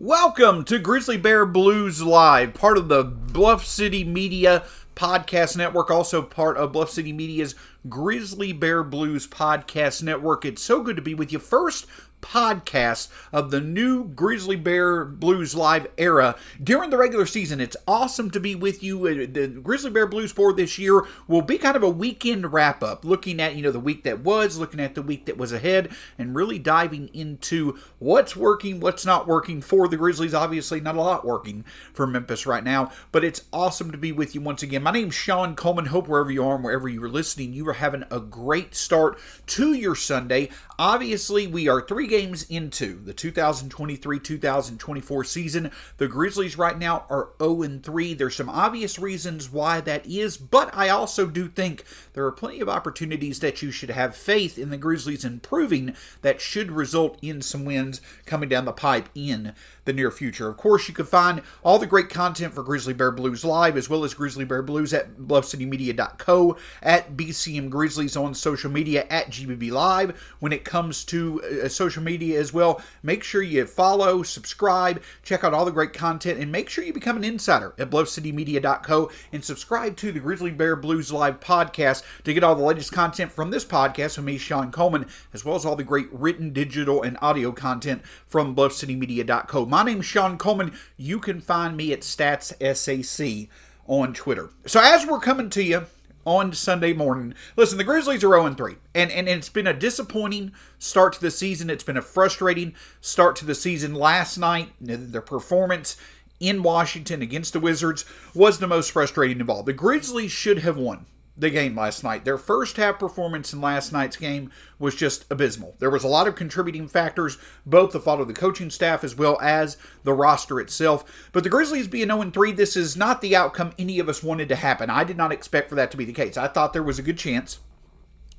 Welcome to Grizzly Bear Blues Live, part of the Bluff City Media Podcast Network, also part of Bluff City Media's Grizzly Bear Blues Podcast Network. It's so good to be with you. First, podcast of the new Grizzly Bear Blues Live era during the regular season. It's awesome to be with you. Uh, the Grizzly Bear Blues board this year will be kind of a weekend wrap up, looking at, you know, the week that was, looking at the week that was ahead, and really diving into what's working, what's not working for the Grizzlies. Obviously, not a lot working for Memphis right now, but it's awesome to be with you once again. My name's Shawn Coleman. Hope wherever you are and wherever you're listening, you are having a great start to your Sunday. Obviously, we are three games into the 2023 2024 season. The Grizzlies right now are 0 3. There's some obvious reasons why that is, but I also do think there are plenty of opportunities that you should have faith in the Grizzlies improving that should result in some wins coming down the pipe in the near future. Of course, you can find all the great content for Grizzly Bear Blues Live as well as Grizzly Bear Blues at bluffcitymedia.co, at BCM Grizzlies on social media, at GBB Live. When it comes to uh, social media as well, make sure you follow, subscribe, check out all the great content, and make sure you become an insider at bluffcitymedia.co and subscribe to the Grizzly Bear Blues Live podcast to get all the latest content from this podcast from me, Shawn Coleman, as well as all the great written, digital, and audio content from bluffcitymedia.co. My name's Shawn Coleman. You can find me at StatsSAC on Twitter. So as we're coming to you on Sunday morning, listen, the Grizzlies are 0 3, and, and it's been a disappointing start to the season. It's been a frustrating start to the season. Last night, their performance in Washington against the Wizards was the most frustrating of all. The Grizzlies should have won the game last night. Their first half performance in last night's game was just abysmal. There was a lot of contributing factors, both the fault of the coaching staff as well as the roster itself. But the Grizzlies being 0 3, this is not the outcome any of us wanted to happen. I did not expect for that to be the case. I thought there was a good chance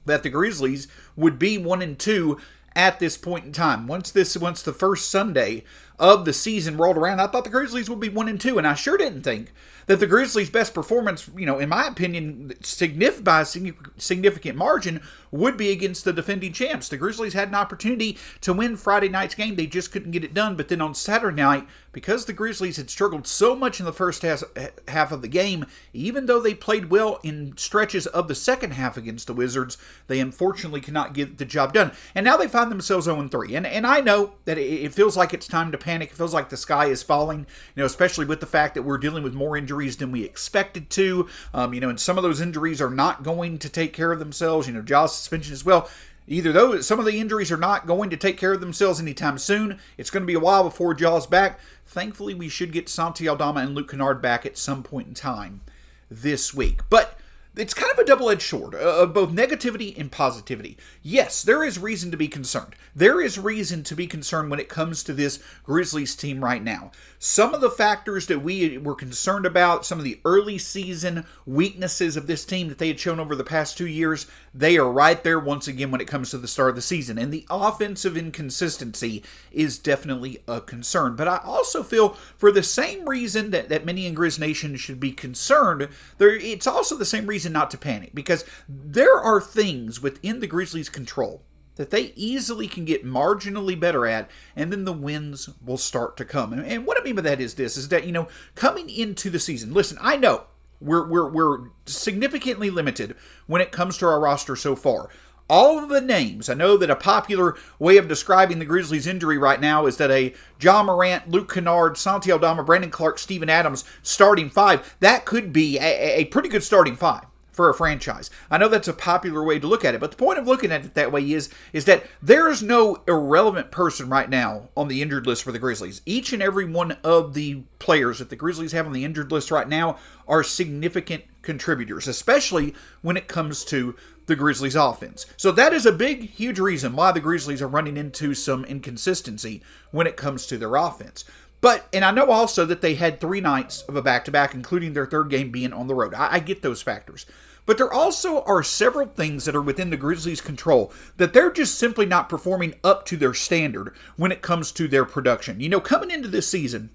that the Grizzlies would be 1 and 2 at this point in time. Once this once the first Sunday of the season rolled around, I thought the Grizzlies would be 1 and 2 and I sure didn't think that the Grizzlies' best performance, you know, in my opinion, significant by a significant margin, would be against the defending champs. The Grizzlies had an opportunity to win Friday night's game. They just couldn't get it done. But then on Saturday night, because the Grizzlies had struggled so much in the first half of the game, even though they played well in stretches of the second half against the Wizards, they unfortunately cannot get the job done. And now they find themselves 0 3. And, and I know that it feels like it's time to panic. It feels like the sky is falling, you know, especially with the fact that we're dealing with more injuries than we expected to. Um, you know, and some of those injuries are not going to take care of themselves. You know, Ja's suspension as well. Either those, some of the injuries are not going to take care of themselves anytime soon. It's going to be a while before Ja's back. Thankfully, we should get Santi Aldama and Luke Kennard back at some point in time this week. But it's kind of a double edged sword uh, of both negativity and positivity. Yes, there is reason to be concerned. There is reason to be concerned when it comes to this Grizzlies team right now. Some of the factors that we were concerned about, some of the early season weaknesses of this team that they had shown over the past two years, they are right there once again when it comes to the start of the season. And the offensive inconsistency is definitely a concern. But I also feel for the same reason that, that many in Grizz Nation should be concerned, there it's also the same reason not to panic because there are things within the Grizzlies' control that they easily can get marginally better at, and then the wins will start to come. And, and, what I mean by that is this: is that you know, coming into the season, listen, I know we're we're we're significantly limited when it comes to our roster so far. All of the names, I know that a popular way of describing the Grizzlies' injury right now is that a Ja Morant, Luke Kennard, Santi Aldama, Brandon Clarke, Steven Adams starting five. That could be a, a pretty good starting five for a franchise. I know that's a popular way to look at it, but the point of looking at it that way is is that there is no irrelevant person right now on the injured list for the Grizzlies. Each and every one of the players that the Grizzlies have on the injured list right now are significant contributors, especially when it comes to the Grizzlies offense. So that is a big, huge reason why the Grizzlies are running into some inconsistency when it comes to their offense. But, and I know also that they had three nights of a back to back, including their third game being on the road. I, I, get those factors. But there also are several things that are within the Grizzlies' control that they're just simply not performing up to their standard when it comes to their production. You know, coming into this season,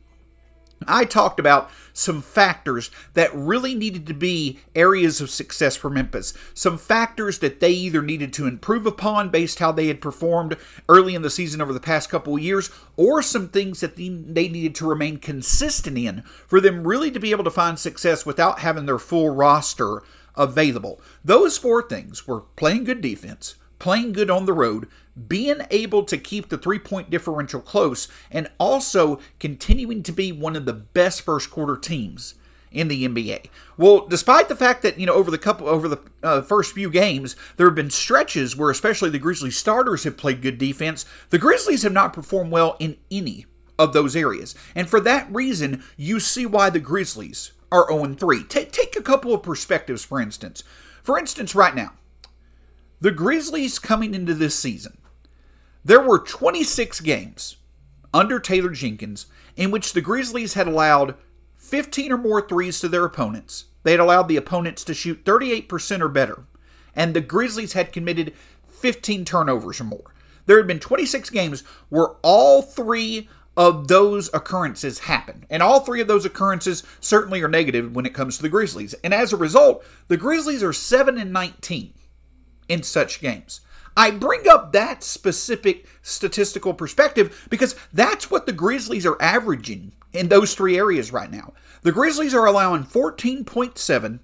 I talked about some factors that really needed to be areas of success for Memphis. Some factors that they either needed to improve upon based how they had performed early in the season over the past couple of years, or some things that they needed to remain consistent in for them really to be able to find success without having their full roster available. Those four things were playing good defense, playing good on the road, being able to keep the three point differential close, and also continuing to be one of the best first quarter teams in the NBA. Well, despite the fact that you know over the couple over the uh, first few games there have been stretches where especially the Grizzlies starters have played good defense, the Grizzlies have not performed well in any of those areas. And for that reason, you see why the Grizzlies are 0 3. Take take a couple of perspectives for instance. For instance, right now, the Grizzlies coming into this season there were 26 games under Taylor Jenkins in which the Grizzlies had allowed 15 or more threes to their opponents. They had allowed the opponents to shoot 38% or better. And the Grizzlies had committed 15 turnovers or more. There had been 26 games where all three of those occurrences happen. And all three of those occurrences certainly are negative when it comes to the Grizzlies. And as a result, the Grizzlies are 7 and 19 in such games. I bring up that specific statistical perspective because that's what the Grizzlies are averaging in those three areas right now. The Grizzlies are allowing 14.7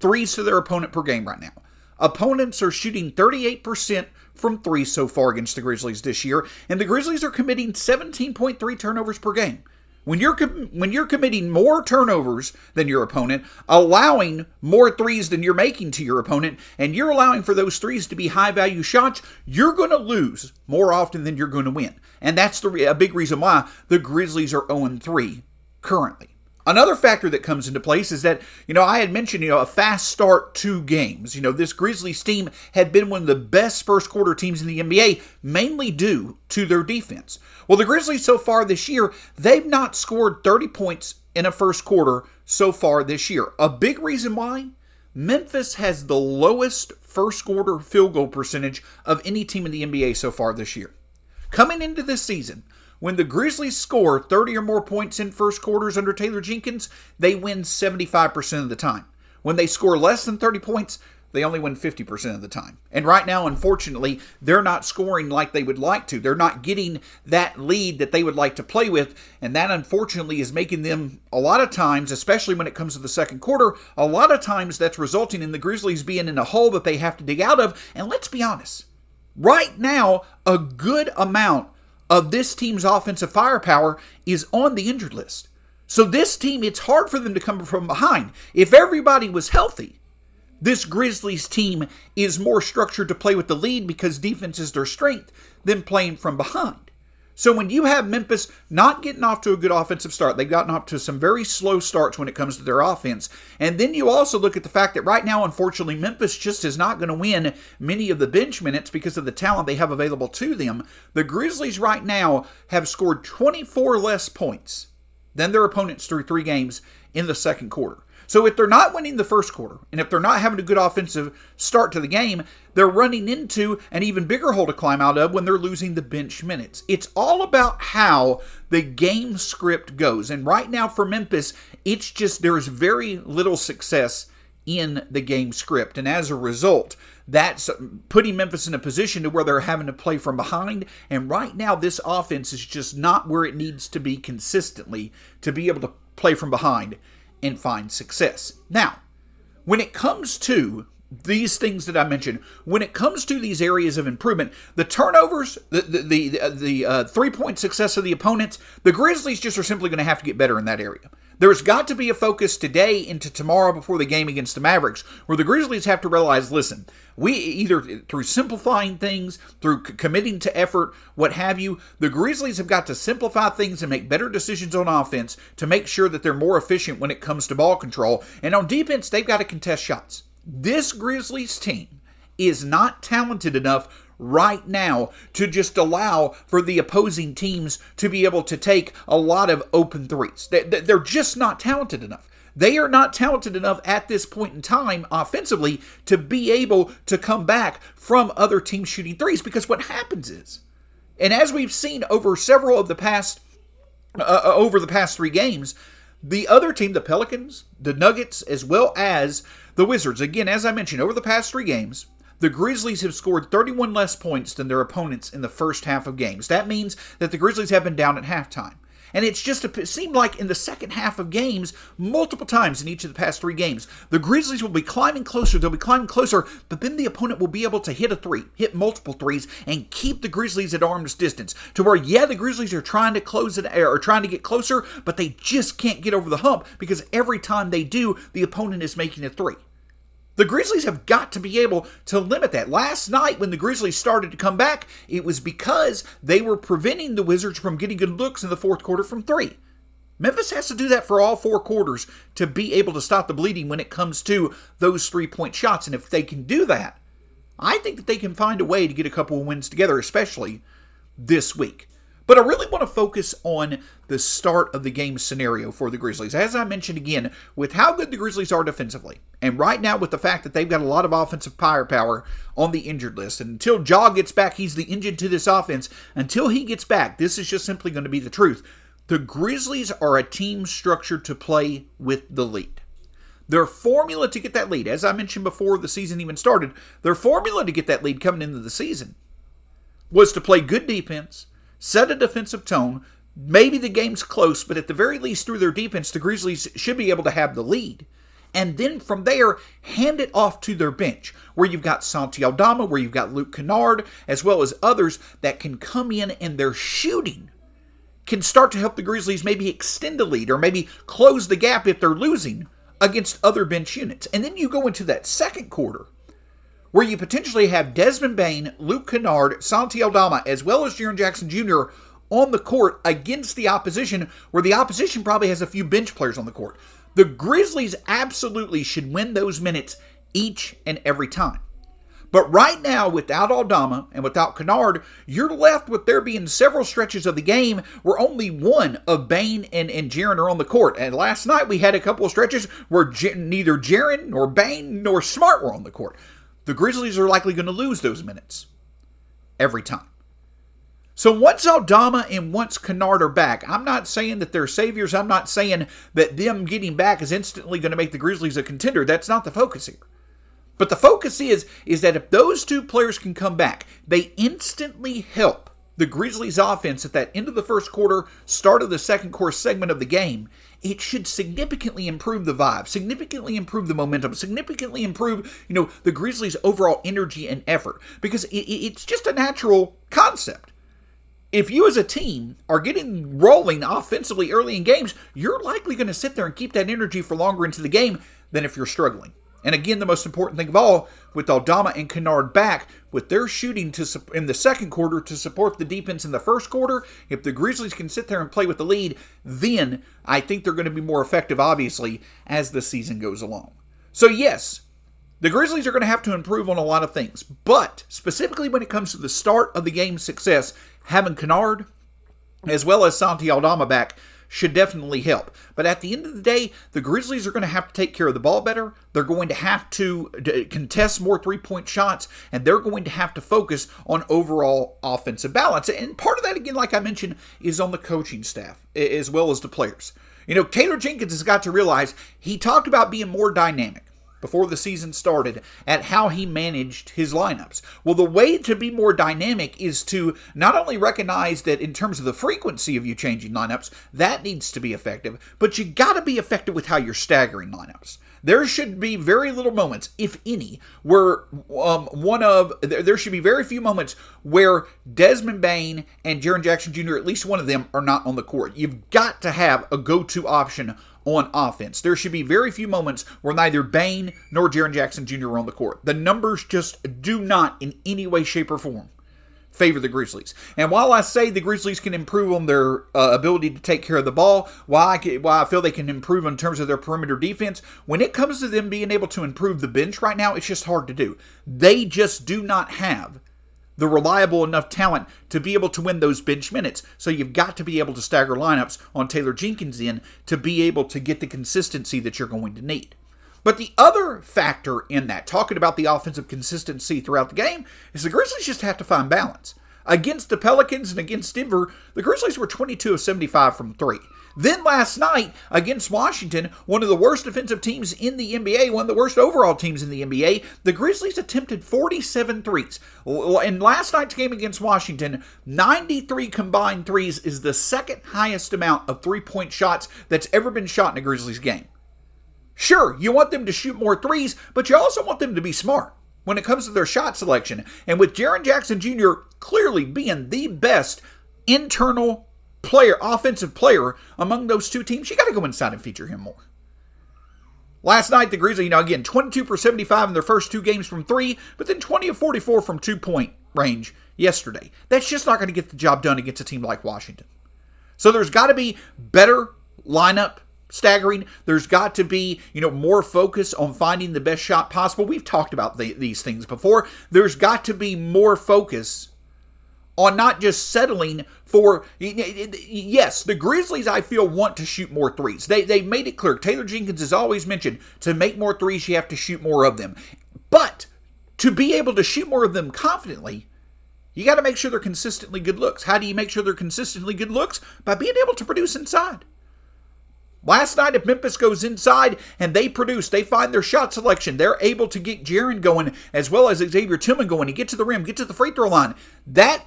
threes to their opponent per game right now. Opponents are shooting 38% from three so far against the Grizzlies this year, and the Grizzlies are committing 17.3 turnovers per game. When you're com- when you're committing more turnovers than your opponent, allowing more threes than you're making to your opponent, and you're allowing for those threes to be high value shots, you're going to lose more often than you're going to win. And that's the a big reason why the Grizzlies are 0 3 currently. Another factor that comes into place is that, you know, I had mentioned, you know, a fast start to games. You know, this Grizzlies team had been one of the best first quarter teams in the NBA, mainly due to their defense. Well, the Grizzlies so far this year, they've not scored 30 points in a first quarter so far this year. A big reason why? Memphis has the lowest first quarter field goal percentage of any team in the NBA so far this year. Coming into this season, when the Grizzlies score 30 or more points in first quarters under Taylor Jenkins, they win 75% of the time. When they score less than 30 points, they only win 50% of the time. And right now, unfortunately, they're not scoring like they would like to. They're not getting that lead that they would like to play with. And that, unfortunately, is making them, a lot of times, especially when it comes to the second quarter, a lot of times that's resulting in the Grizzlies being in a hole that they have to dig out of. And let's be honest, right now, a good amount of this team's offensive firepower is on the injured list. So this team, it's hard for them to come from behind. If everybody was healthy, this Grizzlies team is more structured to play with the lead because defense is their strength than playing from behind. So when you have Memphis not getting off to a good offensive start, they've gotten off to some very slow starts when it comes to their offense. And then you also look at the fact that right now, unfortunately, Memphis just is not going to win many of the bench minutes because of the talent they have available to them. The Grizzlies right now have scored 24 less points than their opponents through three games in the second quarter. So if they're not winning the first quarter, and if they're not having a good offensive start to the game, they're running into an even bigger hole to climb out of when they're losing the bench minutes. It's all about how the game script goes. And right now for Memphis, it's just there's very little success in the game script. And as a result, that's putting Memphis in a position to where they're having to play from behind. And right now, this offense is just not where it needs to be consistently to be able to play from behind and find success. Now, when it comes to these things that I mentioned, when it comes to these areas of improvement, the turnovers, the the the, the uh, three point success of the opponents, the Grizzlies just are simply going to have to get better in that area. There's got to be a focus today into tomorrow before the game against the Mavericks, where the Grizzlies have to realize, listen, we either through simplifying things, through c- committing to effort, what have you, the Grizzlies have got to simplify things and make better decisions on offense to make sure that they're more efficient when it comes to ball control. And on defense, they've got to contest shots. This Grizzlies team is not talented enough right now to just allow for the opposing teams to be able to take a lot of open threes. They're just not talented enough. They are not talented enough at this point in time offensively to be able to come back from other teams shooting threes because what happens is, and as we've seen over several of the past uh, uh over the past three games, the other team, the Pelicans, the Nuggets, as well as the Wizards. Again, as I mentioned, over the past three games, the Grizzlies have scored 31 less points than their opponents in the first half of games. That means that the Grizzlies have been down at halftime. And it's just a, it seemed like in the second half of games, multiple times in each of the past three games, the Grizzlies will be climbing closer. They'll be climbing closer, but then the opponent will be able to hit a three, hit multiple threes, and keep the Grizzlies at arm's distance. To where, yeah, the Grizzlies are trying to close it or trying to get closer, but they just can't get over the hump because every time they do, the opponent is making a three. The Grizzlies have got to be able to limit that. Last night, when the Grizzlies started to come back, it was because they were preventing the Wizards from getting good looks in the fourth quarter from three. Memphis has to do that for all four quarters to be able to stop the bleeding when it comes to those three point shots. And if they can do that, I think that they can find a way to get a couple of wins together, especially this week. But I really want to focus on the start of the game scenario for the Grizzlies. As I mentioned again, with how good the Grizzlies are defensively, and right now with the fact that they've got a lot of offensive firepower on the injured list, and until Ja gets back, he's the engine to this offense. Until he gets back, this is just simply going to be the truth. The Grizzlies are a team structured to play with the lead. Their formula to get that lead, as I mentioned before the season even started, their formula to get that lead coming into the season was to play good defense, set a defensive tone. Maybe the game's close, but at the very least, through their defense, the Grizzlies should be able to have the lead. And then from there, hand it off to their bench, where you've got Santi Aldama, where you've got Luke Kennard, as well as others that can come in and their shooting can start to help the Grizzlies maybe extend a lead or maybe close the gap if they're losing against other bench units. And then you go into that second quarter where you potentially have Desmond Bane, Luke Kennard, Santi Aldama, as well as Jaren Jackson Jr. on the court against the opposition, where the opposition probably has a few bench players on the court. The Grizzlies absolutely should win those minutes each and every time. But right now, without Aldama and without Kennard, you're left with there being several stretches of the game where only one of Bane and, and Jaren are on the court. And last night we had a couple of stretches where J- neither Jaren nor Bane nor Smart were on the court the Grizzlies are likely going to lose those minutes every time. So once Aldama and once Kennard are back, I'm not saying that they're saviors. I'm not saying that them getting back is instantly going to make the Grizzlies a contender. That's not the focus here. But the focus is is that if those two players can come back, they instantly help the Grizzlies offense at that end of the first quarter, start of the second quarter segment of the game, it should significantly improve the vibe, significantly improve the momentum, significantly improve, you know, the Grizzlies' overall energy and effort because it, it's just a natural concept. If you as a team are getting rolling offensively early in games, you're likely going to sit there and keep that energy for longer into the game than if you're struggling. And again, the most important thing of all, with Aldama and Kennard back, with their shooting to in the second quarter to support the defense in the first quarter, if the Grizzlies can sit there and play with the lead, then I think they're going to be more effective, obviously, as the season goes along. So, yes, the Grizzlies are going to have to improve on a lot of things, but specifically when it comes to the start of the game's success, having Kennard as well as Santi Aldama back should definitely help. But at the end of the day, the Grizzlies are going to have to take care of the ball better. They're going to have to contest more three point shots, and they're going to have to focus on overall offensive balance. And part of that, again, like I mentioned, is on the coaching staff as well as the players. You know, Taylor Jenkins has got to realize he talked about being more dynamic before the season started at how he managed his lineups. Well, the way to be more dynamic is to not only recognize that in terms of the frequency of you changing lineups, that needs to be effective, but you got to be effective with how you're staggering lineups. There should be very little moments, if any, where um, one of there should be very few moments where Desmond Bane and Jaren Jackson Jr. at least one of them are not on the court. You've got to have a go-to option on offense. There should be very few moments where neither Bane nor Jaren Jackson Jr. are on the court. The numbers just do not, in any way, shape, or form, favor the Grizzlies. And while I say the Grizzlies can improve on their uh, ability to take care of the ball, while I, while I feel they can improve in terms of their perimeter defense, when it comes to them being able to improve the bench right now, it's just hard to do. They just do not have the reliable enough talent to be able to win those bench minutes. So you've got to be able to stagger lineups on Taylor Jenkins in to be able to get the consistency that you're going to need. But the other factor in that, talking about the offensive consistency throughout the game, is the Grizzlies just have to find balance. Against the Pelicans and against Denver, the Grizzlies were 22 of 75 from three. Then last night against Washington, one of the worst defensive teams in the NBA, one of the worst overall teams in the NBA, the Grizzlies attempted 47 threes. In last night's game against Washington, 93 combined threes is the second highest amount of three point shots that's ever been shot in a Grizzlies game. Sure, you want them to shoot more threes, but you also want them to be smart when it comes to their shot selection. And with Jaren Jackson Jr. clearly being the best internal player, offensive player among those two teams, you got to go inside and feature him more. Last night, the Grizzlies, you know, again, 22 for 75 in their first two games from three, but then 20 of 44 from two point range yesterday. That's just not going to get the job done against a team like Washington. So there's got to be better lineup staggering. There's got to be, you know, more focus on finding the best shot possible. We've talked about the, these things before. There's got to be more focus on not just settling for yes, the Grizzlies I feel want to shoot more threes. They they made it clear. Taylor Jenkins has always mentioned to make more threes you have to shoot more of them. But to be able to shoot more of them confidently, you got to make sure they're consistently good looks. How do you make sure they're consistently good looks? By being able to produce inside. Last night, if Memphis goes inside and they produce, they find their shot selection, they're able to get Jaren going as well as Xavier Tillman going. He get to the rim, get to the free throw line. That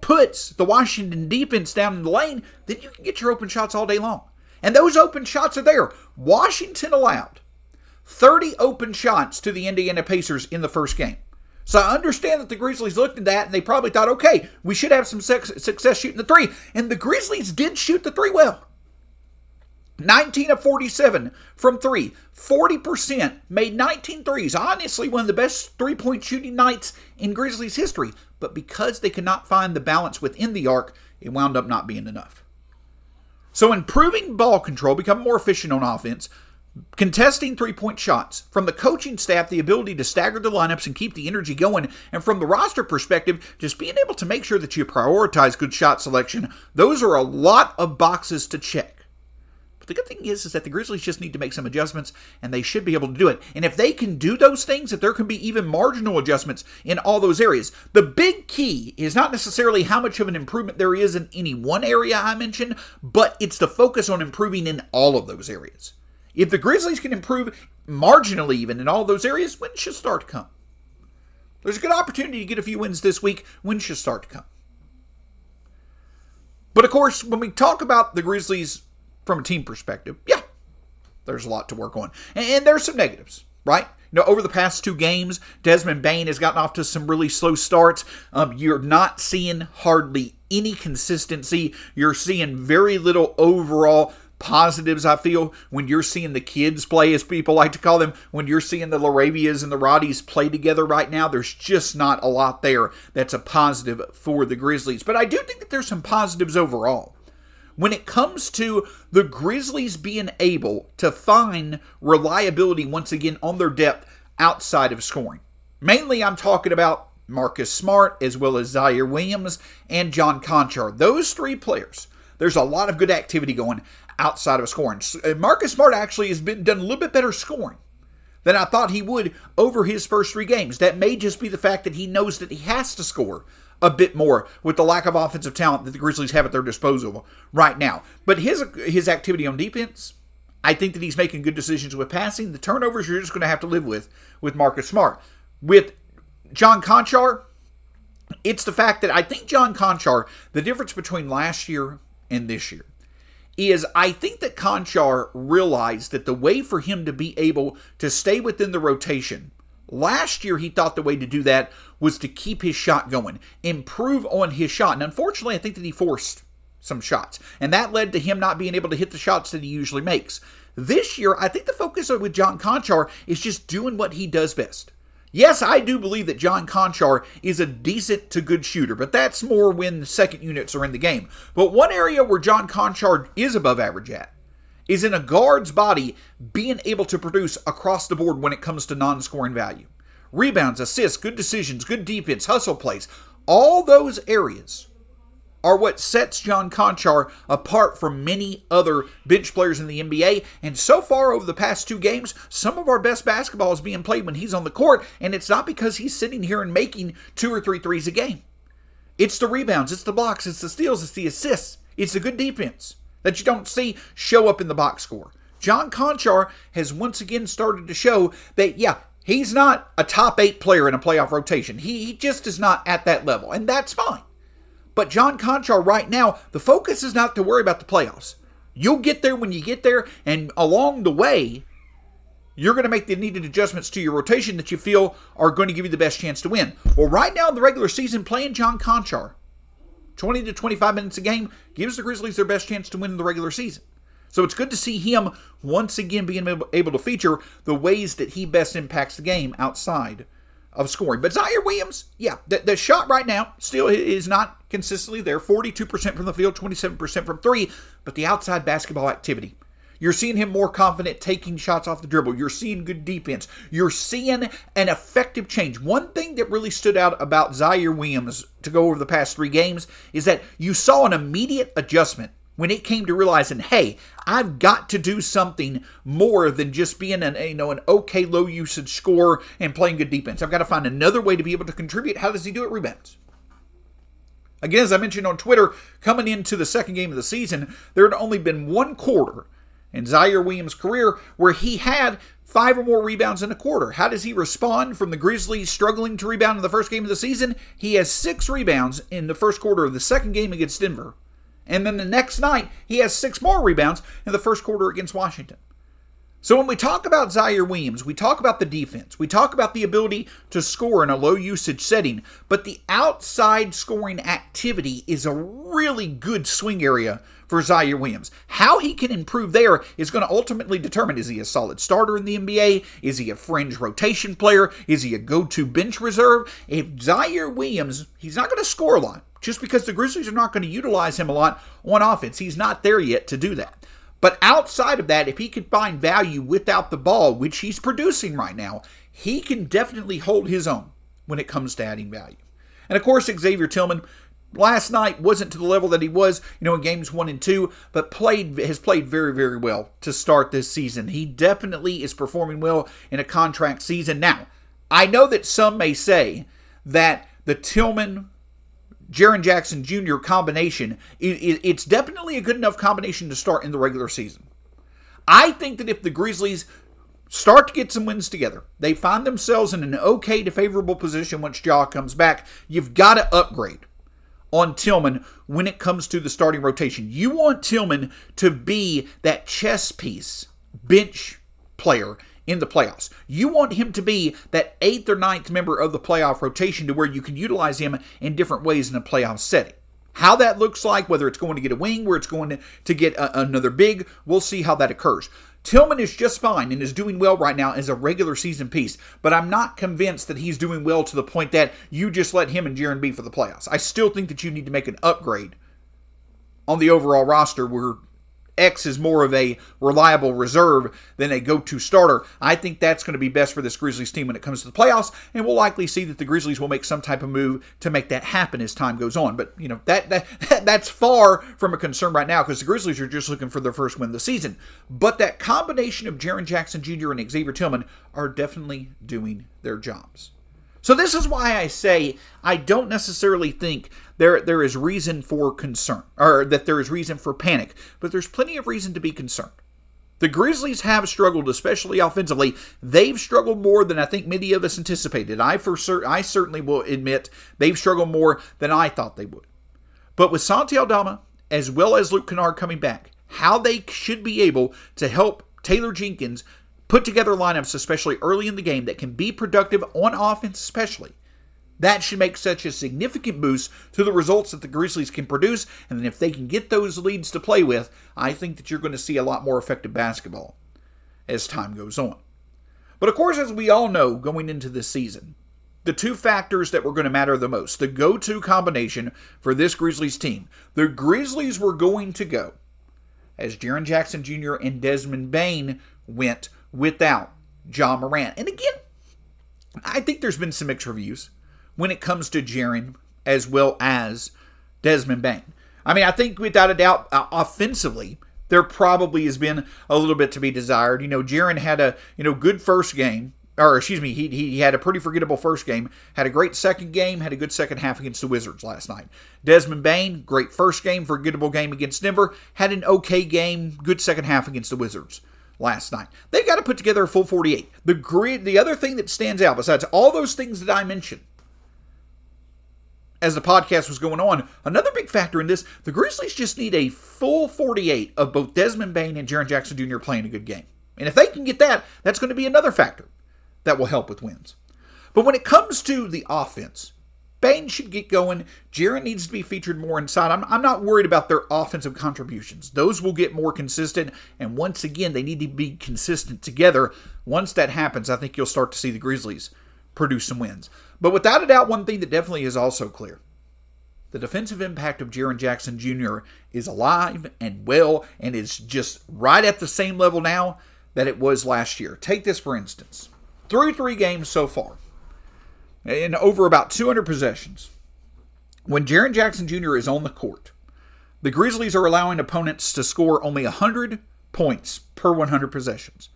puts the Washington defense down in the lane, then you can get your open shots all day long. And those open shots are there. Washington allowed 30 open shots to the Indiana Pacers in the first game. So I understand that the Grizzlies looked at that and they probably thought, okay, we should have some success shooting the three. And the Grizzlies did shoot the three well. 19 of 47 from three. 40% made 19 threes. Honestly, one of the best three point shooting nights in Grizzlies history. But because they could not find the balance within the arc, it wound up not being enough. So, improving ball control, become more efficient on offense, contesting three point shots, from the coaching staff, the ability to stagger the lineups and keep the energy going, and from the roster perspective, just being able to make sure that you prioritize good shot selection, those are a lot of boxes to check. But the good thing is, is that the Grizzlies just need to make some adjustments, and they should be able to do it. And if they can do those things, if there can be even marginal adjustments in all those areas, the big key is not necessarily how much of an improvement there is in any one area I mentioned, but it's the focus on improving in all of those areas. If the Grizzlies can improve marginally even in all those areas, wins should start to come. There's a good opportunity to get a few wins this week. Wins should start to come. But of course, when we talk about the Grizzlies from a team perspective, yeah, there's a lot to work on. And, and there's some negatives, right? You know, over the past two games, Desmond Bane has gotten off to some really slow starts. Um, you're not seeing hardly any consistency. You're seeing very little overall positives, I feel, when you're seeing the kids play, as people like to call them, when you're seeing the Laravias and the Roddies play together right now, there's just not a lot there that's a positive for the Grizzlies. But I do think that there's some positives overall when it comes to the Grizzlies being able to find reliability once again on their depth outside of scoring. Mainly, I'm talking about Marcus Smart as well as Ziaire Williams and John Konchar. Those three players, there's a lot of good activity going outside of scoring. Uh, Marcus Smart actually has been done a little bit better scoring than I thought he would over his first three games. That may just be the fact that he knows that he has to score a bit more with the lack of offensive talent that the Grizzlies have at their disposal right now. But his his activity on defense, I think that he's making good decisions with passing. The turnovers you're just going to have to live with with Marcus Smart. With John Konchar, it's the fact that I think John Konchar, the difference between last year and this year, is I think that Konchar realized that the way for him to be able to stay within the rotation Last year, he thought the way to do that was to keep his shot going, improve on his shot. And unfortunately, I think that he forced some shots. And that led to him not being able to hit the shots that he usually makes. This year, I think the focus with John Konchar is just doing what he does best. Yes, I do believe that John Konchar is a decent to good shooter, but that's more when the second units are in the game. But one area where John Konchar is above average at is in a guard's body being able to produce across the board when it comes to non scoring value. Rebounds, assists, good decisions, good defense, hustle plays, all those areas are what sets John Konchar apart from many other bench players in the NBA. And so far, over the past two games, some of our best basketball is being played when he's on the court, and it's not because he's sitting here and making two or three threes a game. It's the rebounds, it's the blocks, it's the steals, it's the assists, it's the good defense that you don't see show up in the box score. John Konchar has once again started to show that, yeah, he's not a top eight player in a playoff rotation. He, he just is not at that level, and that's fine. But John Konchar, right now, the focus is not to worry about the playoffs. You'll get there when you get there, and along the way, you're going to make the needed adjustments to your rotation that you feel are going to give you the best chance to win. Well, right now in the regular season, playing John Konchar, 20 to 25 minutes a game, gives the Grizzlies their best chance to win in the regular season. So it's good to see him once again being able to feature the ways that he best impacts the game outside of scoring. But Ziaire Williams, yeah, the, the shot right now still is not consistently there 42% from the field, 27% from three, but the outside basketball activity. You're seeing him more confident taking shots off the dribble. You're seeing good defense. You're seeing an effective change. One thing that really stood out about Ziaire Williams to go over the past three games is that you saw an immediate adjustment when it came to realizing, hey, I've got to do something more than just being an you know an okay low usage score and playing good defense. I've got to find another way to be able to contribute. How does he do it? Rebounds. Again, as I mentioned on Twitter, coming into the second game of the season, there had only been one quarter in Ziaire Williams' career where he had five or more rebounds in a quarter. How does he respond from the Grizzlies struggling to rebound in the first game of the season? He has six rebounds in the first quarter of the second game against Denver. And then the next night, he has six more rebounds in the first quarter against Washington. So when we talk about Ziaire Williams, we talk about the defense. We talk about the ability to score in a low usage setting, but the outside scoring activity is a really good swing area for Ziaire Williams. How he can improve there is going to ultimately determine is he a solid starter in the NBA? Is he a fringe rotation player? Is he a go-to bench reserve? If Ziaire Williams, he's not going to score a lot just because the Grizzlies are not going to utilize him a lot on offense. He's not there yet to do that. But outside of that, if he could find value without the ball, which he's producing right now, he can definitely hold his own when it comes to adding value. And of course, Xavier Tillman last night wasn't to the level that he was, you know, in games one and two, but played has played very, very well to start this season. He definitely is performing well in a contract season. Now, I know that some may say that the Tillman Jaren Jackson Jr. combination, it's definitely a good enough combination to start in the regular season. I think that if the Grizzlies start to get some wins together, they find themselves in an okay to favorable position once Ja comes back, you've got to upgrade on Tillman when it comes to the starting rotation. You want Tillman to be that chess piece bench player in the playoffs. You want him to be that eighth or ninth member of the playoff rotation to where you can utilize him in different ways in a playoff setting. How that looks like, whether it's going to get a wing, where it's going to, get a, another big, we'll see how that occurs. Tillman is just fine and is doing well right now as a regular season piece, but I'm not convinced that he's doing well to the point that you just let him and Jaren be for the playoffs. I still think that you need to make an upgrade on the overall roster where X is more of a reliable reserve than a go to starter. I think that's going to be best for this Grizzlies team when it comes to the playoffs, and we'll likely see that the Grizzlies will make some type of move to make that happen as time goes on. But, you know, that, that that's far from a concern right now because the Grizzlies are just looking for their first win of the season. But that combination of Jaren Jackson Jr. and Xavier Tillman are definitely doing their jobs. So this is why I say I don't necessarily think there there is reason for concern or that there is reason for panic, but there's plenty of reason to be concerned. The Grizzlies have struggled, especially offensively. They've struggled more than I think many of us anticipated. I for cer- I certainly will admit they've struggled more than I thought they would. But with Santi Aldama as well as Luke Kennard coming back, how they should be able to help Taylor Jenkins put together lineups, especially early in the game, that can be productive on offense, especially. That should make such a significant boost to the results that the Grizzlies can produce. And then if they can get those leads to play with, I think that you're going to see a lot more effective basketball as time goes on. But of course, as we all know going into this season, the two factors that were going to matter the most, the go to combination for this Grizzlies team, the Grizzlies were going to go as Jaren Jackson Jr. and Desmond Bane went without Ja Morant. And again, I think there's been some mixed reviews when it comes to Jaren as well as Desmond Bane. I mean, I think without a doubt, uh, offensively, there probably has been a little bit to be desired. You know, Jaren had a you know good first game or excuse me, he, he had a pretty forgettable first game, had a great second game, had a good second half against the Wizards last night. Desmond Bane, great first game, forgettable game against Denver, had an okay game, good second half against the Wizards last night. They've got to put together a full 48. The grid, the other thing that stands out besides all those things that I mentioned as the podcast was going on, another big factor in this, the Grizzlies just need a full 48 of both Desmond Bane and Jaren Jackson Jr. playing a good game. And if they can get that, that's going to be another factor that will help with wins. But when it comes to the offense, Bane should get going. Jaren needs to be featured more inside. I'm, I'm not worried about their offensive contributions. Those will get more consistent. And once again, they need to be consistent together. Once that happens, I think you'll start to see the Grizzlies produce some wins. But without a doubt, one thing that definitely is also clear the defensive impact of Jaren Jackson Jr. is alive and well and is just right at the same level now that it was last year. Take this for instance. Through three games so far, in over about 200 possessions, when Jaren Jackson Jr. is on the court, the Grizzlies are allowing opponents to score only 100 points per 100 possessions.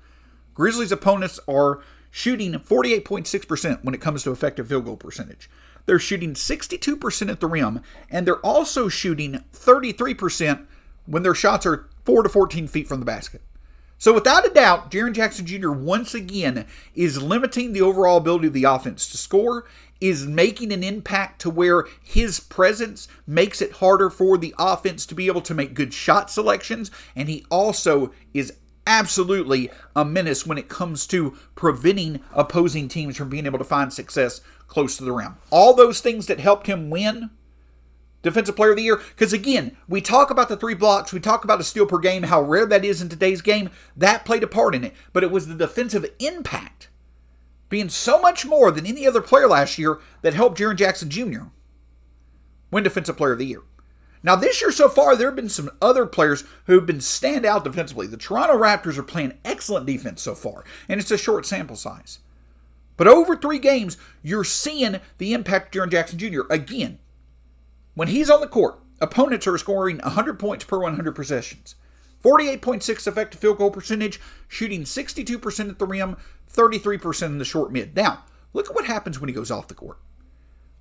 Grizzlies opponents are shooting 48.6% when it comes to effective field goal percentage. They're shooting 62% at the rim, and they're also shooting 33% when their shots are 4 to 14 feet from the basket. So, without a doubt, Jaren Jackson Jr. once again is limiting the overall ability of the offense to score, is making an impact to where his presence makes it harder for the offense to be able to make good shot selections, and he also is absolutely a menace when it comes to preventing opposing teams from being able to find success close to the rim. All those things that helped him win Defensive Player of the Year. Because again, we talk about the three blocks, we talk about a steal per game, how rare that is in today's game. That played a part in it. But it was the defensive impact being so much more than any other player last year that helped Jaren Jackson Jr. win Defensive Player of the Year. Now, this year so far, there have been some other players who have been standout defensively. The Toronto Raptors are playing excellent defense so far, and it's a short sample size. But over three games, you're seeing the impact of Jaren Jackson Jr. Again, when he's on the court, opponents are scoring 100 points per 100 possessions. 48.6 effective field goal percentage, shooting 62% at the rim, 33% in the short mid. Now, look at what happens when he goes off the court.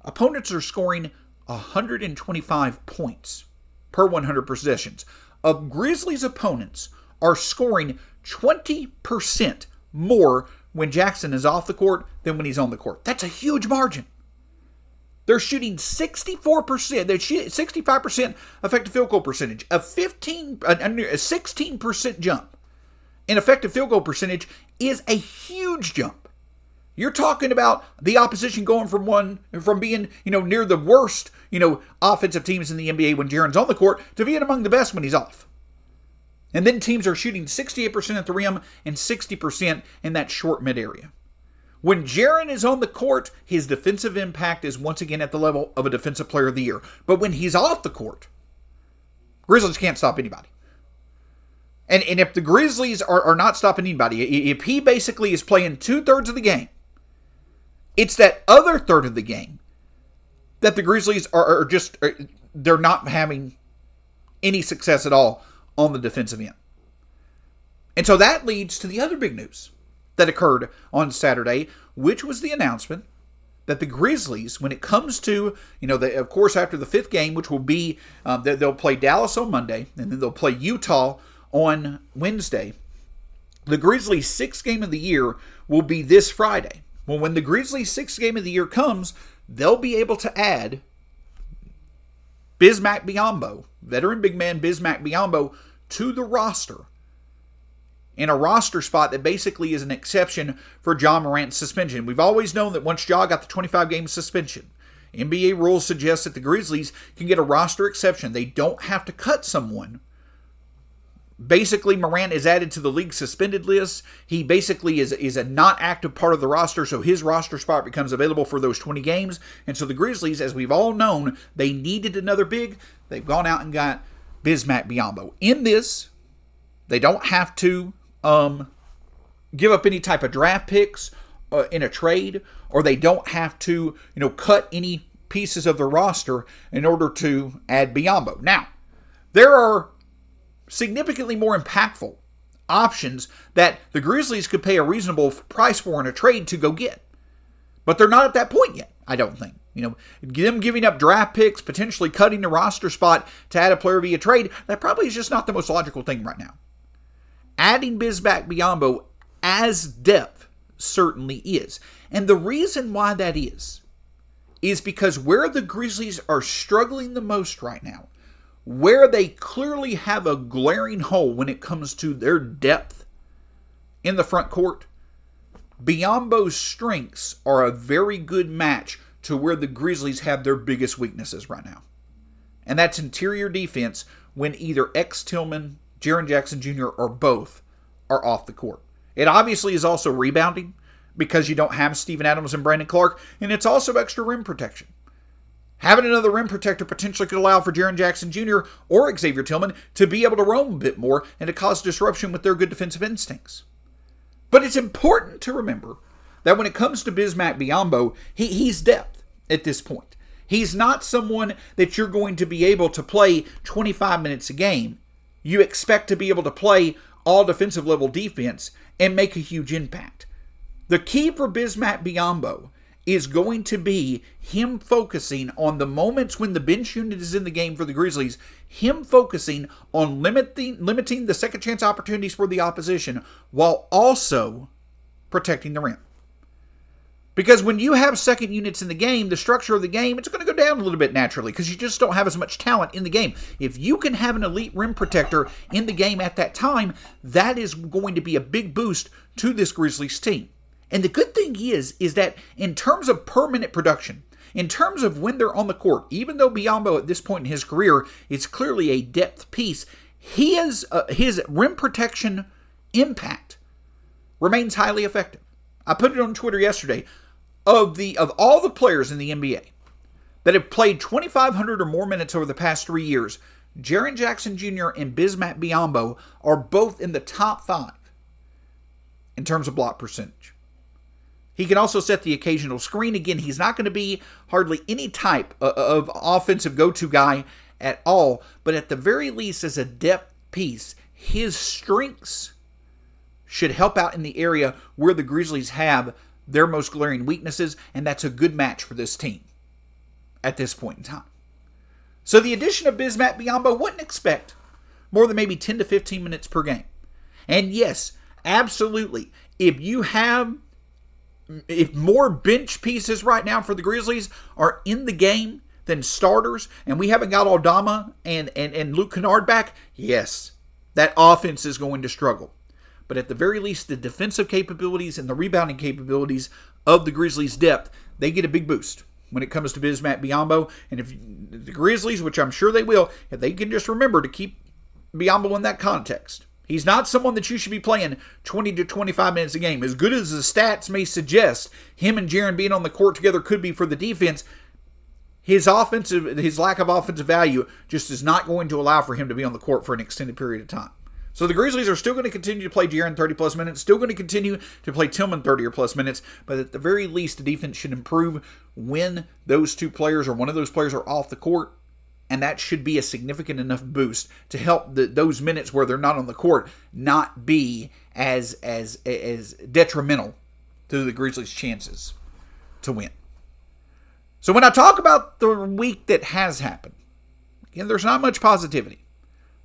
Opponents are scoring 125 points per 100 possessions. Of Grizzlies' opponents are scoring 20% more when Jackson is off the court than when he's on the court. That's a huge margin. They're shooting 64%, they're 65% effective field goal percentage, a 15 a 16% jump in effective field goal percentage is a huge jump. You're talking about the opposition going from one from being, you know, near the worst, you know, offensive teams in the NBA when Jaren's on the court to being among the best when he's off. And then teams are shooting 68% at the rim and 60% in that short mid area. When Jaren is on the court, his defensive impact is once again at the level of a defensive player of the year. But when he's off the court, Grizzlies can't stop anybody. And, and if the Grizzlies are, are not stopping anybody, if he basically is playing two thirds of the game it's that other third of the game that the Grizzlies are, are just are, they're not having any success at all on the defensive end. And so that leads to the other big news that occurred on Saturday, which was the announcement that the Grizzlies, when it comes to, you know, the, of course, after the fifth game, which will be, um, they'll play Dallas on Monday, and then they'll play Utah on Wednesday. The Grizzlies' sixth game of the year will be this Friday. Well, when the Grizzlies' sixth game of the year comes, they'll be able to add Bismack Biyombo, veteran big man Bismack Biyombo, to the roster in a roster spot that basically is an exception for Ja Morant's suspension. We've always known that once Ja got the 25 game suspension, NBA rules suggest that the Grizzlies can get a roster exception. They don't have to cut someone Basically, Morant is added to the league suspended list. He basically is, is a not active part of the roster, so his roster spot becomes available for those 20 games. And so the Grizzlies, as we've all known, they needed another big. They've gone out and got Bismack Biyombo. In this, they don't have to um, give up any type of draft picks uh, in a trade, or they don't have to, you know, cut any pieces of the roster in order to add Biyombo. Now, there are significantly more impactful options that the Grizzlies could pay a reasonable price for in a trade to go get. But they're not at that point yet, I don't think. You know, them giving up draft picks, potentially cutting a roster spot to add a player via trade, that probably is just not the most logical thing right now. Adding Bismack Biyombo as depth certainly is. And the reason why that is, is because where the Grizzlies are struggling the most right now, where they clearly have a glaring hole when it comes to their depth in the front court, Biyombo's strengths are a very good match to where the Grizzlies have their biggest weaknesses right now. And that's interior defense when either X Tillman, Jaren Jackson Jr., or both are off the court. It obviously is also rebounding because you don't have Steven Adams and Brandon Clarke, and it's also extra rim protection. Having another rim protector potentially could allow for Jaren Jackson Jr. or Xavier Tillman to be able to roam a bit more and to cause disruption with their good defensive instincts. But it's important to remember that when it comes to Bismack Biyombo, he, he's depth at this point. He's not someone that you're going to be able to play 25 minutes a game. You expect to be able to play all defensive level defense and make a huge impact. The key for Bismack Biyombo is going to be him focusing on the moments when the bench unit is in the game for the Grizzlies, him focusing on limiting limiting the second chance opportunities for the opposition while also protecting the rim. Because when you have second units in the game, the structure of the game, it's going to go down a little bit naturally because you just don't have as much talent in the game. If you can have an elite rim protector in the game at that time, that is going to be a big boost to this Grizzlies team. And the good thing is, is that in terms of permanent production, in terms of when they're on the court, even though Biyombo at this point in his career is clearly a depth piece, his uh, his rim protection impact remains highly effective. I put it on Twitter yesterday. Of the of all the players in the NBA that have played 2,500 or more minutes over the past three years, Jaren Jackson Jr. and Bismack Biyombo are both in the top five in terms of block percentage. He can also set the occasional screen. Again, he's not going to be hardly any type of offensive go to guy at all, but at the very least, as a depth piece, his strengths should help out in the area where the Grizzlies have their most glaring weaknesses, and that's a good match for this team at this point in time. So the addition of Bismack Biyombo wouldn't expect more than maybe 10 to 15 minutes per game. And yes, absolutely, if you have if more bench pieces right now for the Grizzlies are in the game than starters, and we haven't got Aldama and, and, and Luke Kennard back, yes, that offense is going to struggle. But at the very least, the defensive capabilities and the rebounding capabilities of the Grizzlies' depth, they get a big boost when it comes to Bismack Biyombo. And if the Grizzlies, which I'm sure they will, if they can just remember to keep Biyombo in that context, He's not someone that you should be playing 20 to 25 minutes a game. As good as the stats may suggest, him and Jaren being on the court together could be for the defense. His offensive, his lack of offensive value, just is not going to allow for him to be on the court for an extended period of time. So the Grizzlies are still going to continue to play Jaren 30 plus minutes, still going to continue to play Tillman 30 or plus minutes, but at the very least, the defense should improve when those two players or one of those players are off the court and that should be a significant enough boost to help the, those minutes where they're not on the court not be as as as detrimental to the Grizzlies' chances to win. So when I talk about the week that has happened, again, there's not much positivity.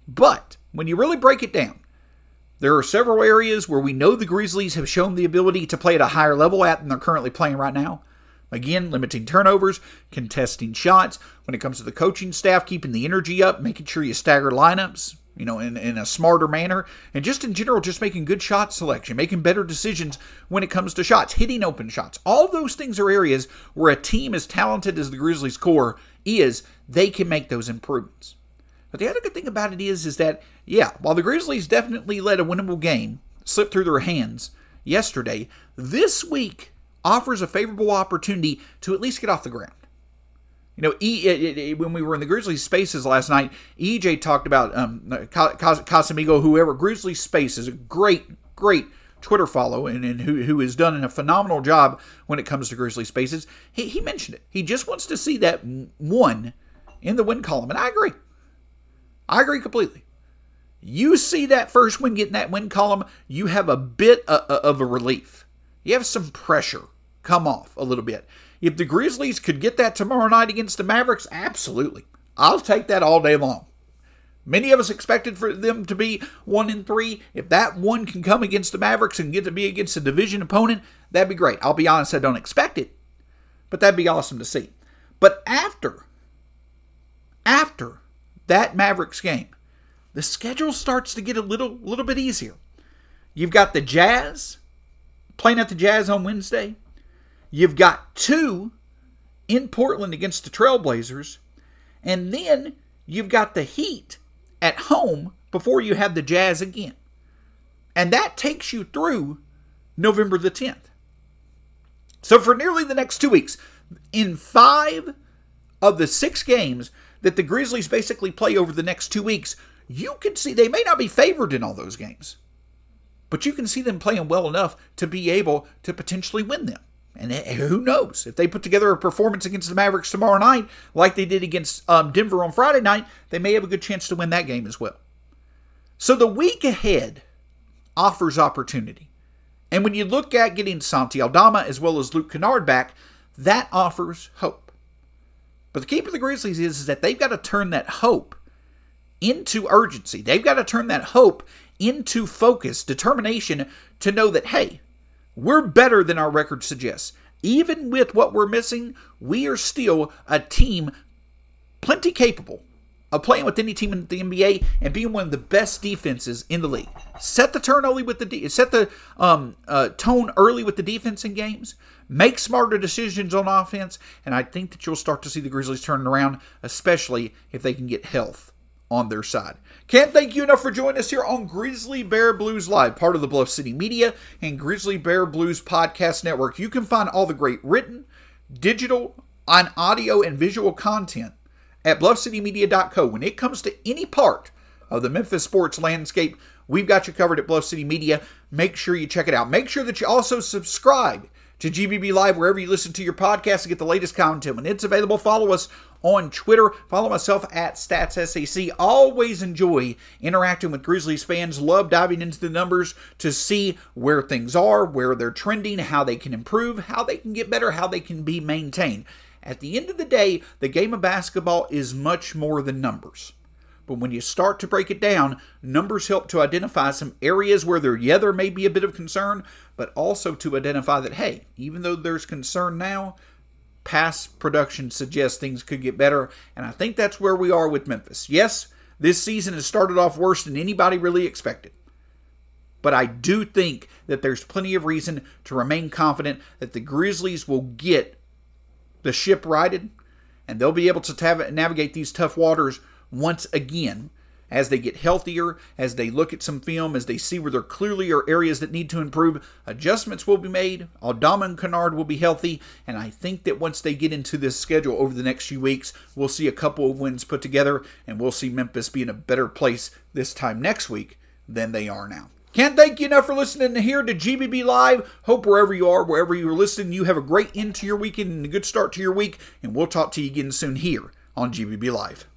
But when you really break it down, there are several areas where we know the Grizzlies have shown the ability to play at a higher level at than they're currently playing right now. Again, limiting turnovers, contesting shots. When it comes to the coaching staff, keeping the energy up, making sure you stagger lineups, you know, in, in a smarter manner, and just in general, just making good shot selection, making better decisions when it comes to shots, hitting open shots. All those things are areas where a team as talented as the Grizzlies core is, they can make those improvements. But the other good thing about it is, is that, yeah, while the Grizzlies definitely let a winnable game slip through their hands yesterday, this week offers a favorable opportunity to at least get off the ground. You know, e, it, it, when we were in the Grizzlies Spaces last night, EJ talked about um, Casamigo, whoever. Grizzlies Space is a great, great Twitter follow and, and who, who has done a phenomenal job when it comes to Grizzly Spaces. He, he mentioned it. He just wants to see that one in the win column. And I agree. I agree completely. you see that first win getting that win column, you have a bit of a relief. You have some pressure come off a little bit. If the Grizzlies could get that tomorrow night against the Mavericks, absolutely. I'll take that all day long. Many of us expected for them to be one in three. If that one can come against the Mavericks and get to be against a division opponent, that'd be great. I'll be honest, I don't expect it, but that'd be awesome to see. But after, after that Mavericks game, the schedule starts to get a little, little bit easier. You've got the Jazz playing at the Jazz on Wednesday. You've got two in Portland against the Trailblazers, and then you've got the Heat at home before you have the Jazz again. And that takes you through November the 10th. So, for nearly the next two weeks, in five of the six games that the Grizzlies basically play over the next two weeks, you can see they may not be favored in all those games, but you can see them playing well enough to be able to potentially win them. And who knows? If they put together a performance against the Mavericks tomorrow night, like they did against um, Denver on Friday night, they may have a good chance to win that game as well. So the week ahead offers opportunity. And when you look at getting Santi Aldama as well as Luke Kennard back, that offers hope. But the key for the Grizzlies is, is that they've got to turn that hope into urgency. They've got to turn that hope into focus, determination to know that, hey, we're better than our record suggests. Even with what we're missing, we are still a team plenty capable of playing with any team in the NBA and being one of the best defenses in the league. Set the turn early with the de- set the um, uh, tone early with the defense in games. Make smarter decisions on offense, and I think that you'll start to see the Grizzlies turning around, especially if they can get health on their side. Can't thank you enough for joining us here on Grizzly Bear Blues Live, part of the Bluff City Media and Grizzly Bear Blues Podcast Network. You can find all the great written, digital, on audio, and visual content at bluffcitymedia.co. When it comes to any part of the Memphis sports landscape, we've got you covered at Bluff City Media. Make sure you check it out. Make sure that you also subscribe to GBB Live wherever you listen to your podcast to get the latest content. When it's available, follow us on Twitter. Follow myself at StatsSAC. Always enjoy interacting with Grizzlies fans. Love diving into the numbers to see where things are, where they're trending, how they can improve, how they can get better, how they can be maintained. At the end of the day, the game of basketball is much more than numbers. But when you start to break it down, numbers help to identify some areas where there, yeah, there may be a bit of concern, but also to identify that, hey, even though there's concern now, past production suggests things could get better. And I think that's where we are with Memphis. Yes, this season has started off worse than anybody really expected. But I do think that there's plenty of reason to remain confident that the Grizzlies will get the ship righted and they'll be able to navigate these tough waters once again as they get healthier, as they look at some film, as they see where there clearly are areas that need to improve, adjustments will be made. Aldama and Kennard will be healthy, and I think that once they get into this schedule over the next few weeks, we'll see a couple of wins put together, and we'll see Memphis be in a better place this time next week than they are now. Can't thank you enough for listening here to GBB Live. Hope wherever you are, wherever you're listening, you have a great end to your weekend and a good start to your week, and we'll talk to you again soon here on GBB Live.